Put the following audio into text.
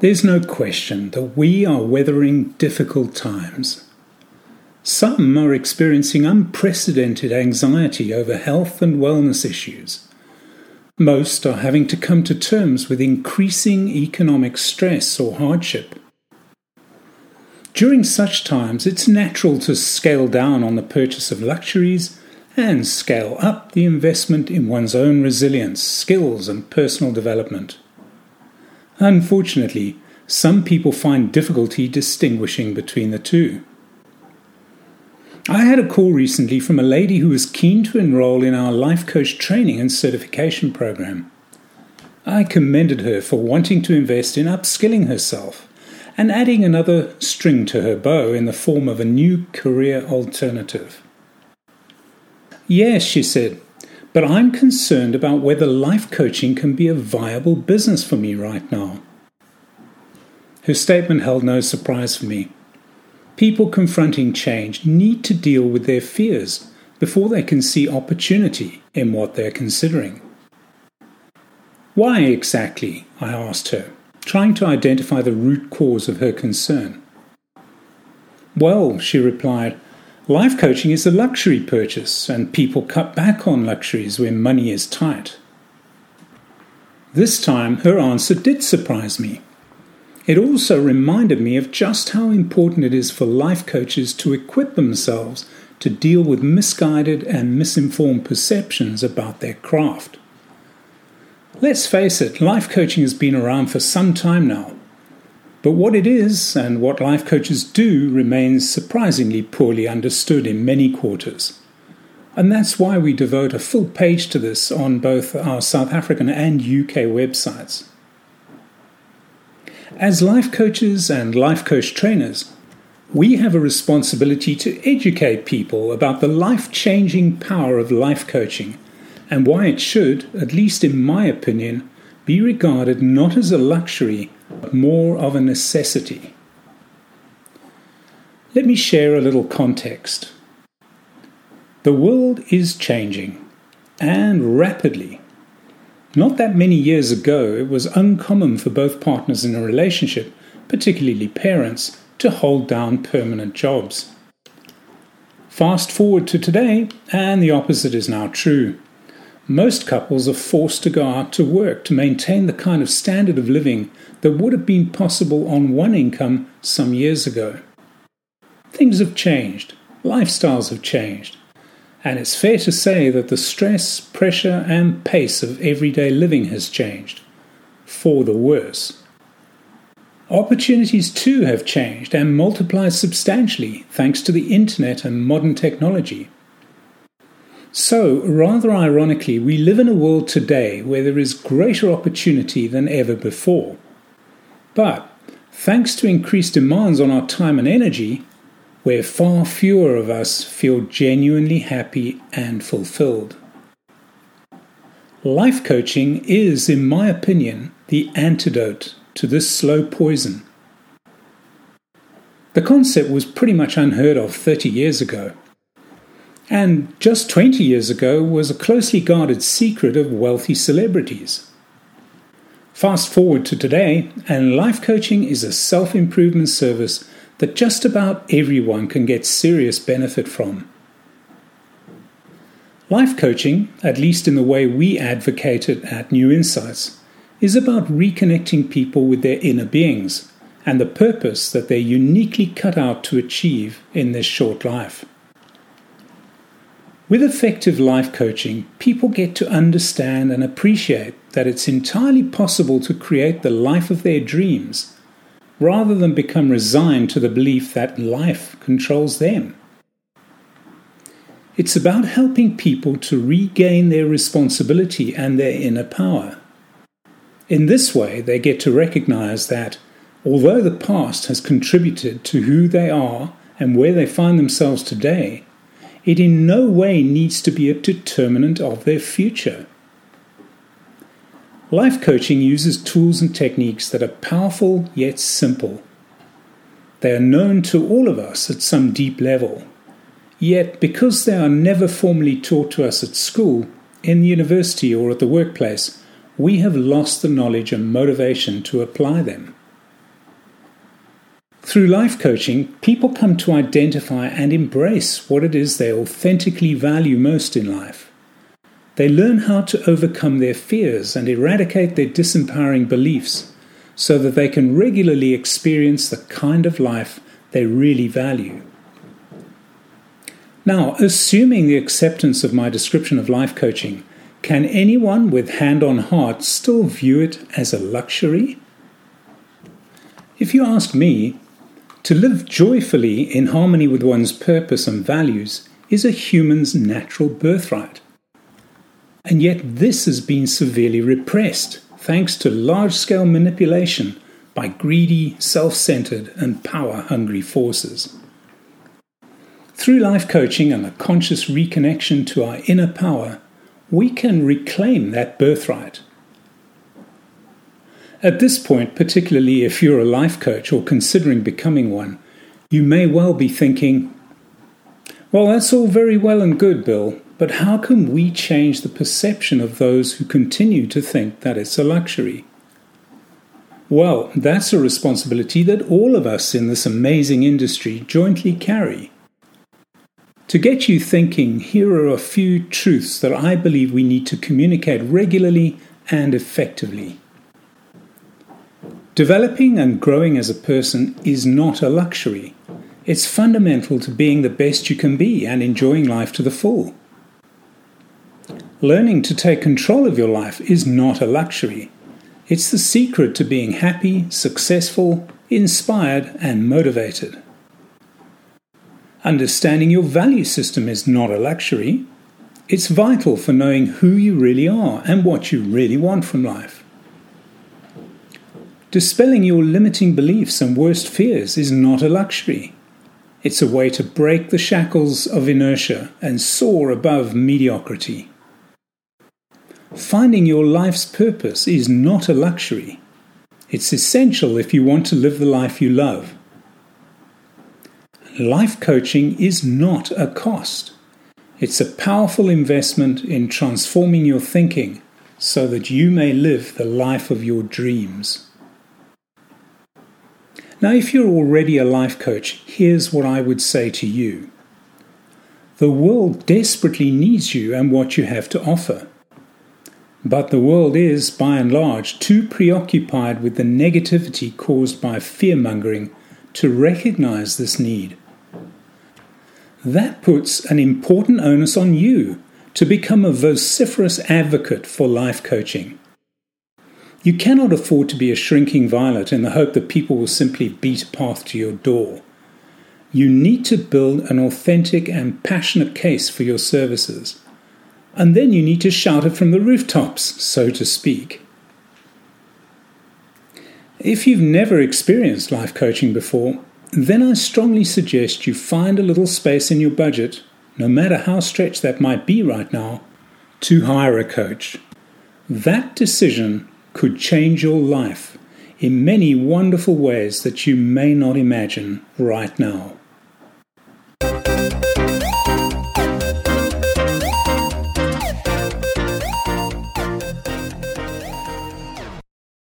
There's no question that we are weathering difficult times. Some are experiencing unprecedented anxiety over health and wellness issues. Most are having to come to terms with increasing economic stress or hardship. During such times, it's natural to scale down on the purchase of luxuries and scale up the investment in one's own resilience, skills, and personal development. Unfortunately, some people find difficulty distinguishing between the two. I had a call recently from a lady who was keen to enroll in our life coach training and certification program. I commended her for wanting to invest in upskilling herself and adding another string to her bow in the form of a new career alternative. Yes, she said, but I'm concerned about whether life coaching can be a viable business for me right now. Her statement held no surprise for me. People confronting change need to deal with their fears before they can see opportunity in what they're considering. Why exactly? I asked her, trying to identify the root cause of her concern. Well, she replied, life coaching is a luxury purchase, and people cut back on luxuries when money is tight. This time, her answer did surprise me. It also reminded me of just how important it is for life coaches to equip themselves to deal with misguided and misinformed perceptions about their craft. Let's face it, life coaching has been around for some time now. But what it is and what life coaches do remains surprisingly poorly understood in many quarters. And that's why we devote a full page to this on both our South African and UK websites. As life coaches and life coach trainers, we have a responsibility to educate people about the life changing power of life coaching and why it should, at least in my opinion, be regarded not as a luxury, but more of a necessity. Let me share a little context. The world is changing, and rapidly. Not that many years ago, it was uncommon for both partners in a relationship, particularly parents, to hold down permanent jobs. Fast forward to today, and the opposite is now true. Most couples are forced to go out to work to maintain the kind of standard of living that would have been possible on one income some years ago. Things have changed, lifestyles have changed, and it's fair to say that the stress, pressure, and pace of everyday living has changed for the worse. Opportunities too have changed and multiplied substantially thanks to the internet and modern technology. So, rather ironically, we live in a world today where there is greater opportunity than ever before. But, thanks to increased demands on our time and energy, where far fewer of us feel genuinely happy and fulfilled. Life coaching is, in my opinion, the antidote to this slow poison. The concept was pretty much unheard of 30 years ago, and just 20 years ago was a closely guarded secret of wealthy celebrities. Fast forward to today, and life coaching is a self improvement service that just about everyone can get serious benefit from. Life coaching, at least in the way we advocate it at New Insights, is about reconnecting people with their inner beings and the purpose that they're uniquely cut out to achieve in this short life. With effective life coaching, people get to understand and appreciate that it's entirely possible to create the life of their dreams rather than become resigned to the belief that life controls them. It's about helping people to regain their responsibility and their inner power. In this way, they get to recognize that although the past has contributed to who they are and where they find themselves today, it in no way needs to be a determinant of their future. Life coaching uses tools and techniques that are powerful yet simple. They are known to all of us at some deep level. Yet, because they are never formally taught to us at school, in the university, or at the workplace, we have lost the knowledge and motivation to apply them. Through life coaching, people come to identify and embrace what it is they authentically value most in life. They learn how to overcome their fears and eradicate their disempowering beliefs so that they can regularly experience the kind of life they really value. Now, assuming the acceptance of my description of life coaching, can anyone with hand on heart still view it as a luxury? If you ask me, to live joyfully in harmony with one's purpose and values is a human's natural birthright. And yet, this has been severely repressed thanks to large scale manipulation by greedy, self centered, and power hungry forces. Through life coaching and a conscious reconnection to our inner power, we can reclaim that birthright. At this point, particularly if you're a life coach or considering becoming one, you may well be thinking, well, that's all very well and good, Bill, but how can we change the perception of those who continue to think that it's a luxury? Well, that's a responsibility that all of us in this amazing industry jointly carry. To get you thinking, here are a few truths that I believe we need to communicate regularly and effectively. Developing and growing as a person is not a luxury. It's fundamental to being the best you can be and enjoying life to the full. Learning to take control of your life is not a luxury. It's the secret to being happy, successful, inspired, and motivated. Understanding your value system is not a luxury. It's vital for knowing who you really are and what you really want from life. Dispelling your limiting beliefs and worst fears is not a luxury. It's a way to break the shackles of inertia and soar above mediocrity. Finding your life's purpose is not a luxury. It's essential if you want to live the life you love. Life coaching is not a cost. It's a powerful investment in transforming your thinking so that you may live the life of your dreams. Now, if you're already a life coach, here's what I would say to you The world desperately needs you and what you have to offer. But the world is, by and large, too preoccupied with the negativity caused by fear mongering to recognize this need. That puts an important onus on you to become a vociferous advocate for life coaching. You cannot afford to be a shrinking violet in the hope that people will simply beat a path to your door. You need to build an authentic and passionate case for your services. And then you need to shout it from the rooftops, so to speak. If you've never experienced life coaching before, then I strongly suggest you find a little space in your budget, no matter how stretched that might be right now, to hire a coach. That decision could change your life in many wonderful ways that you may not imagine right now.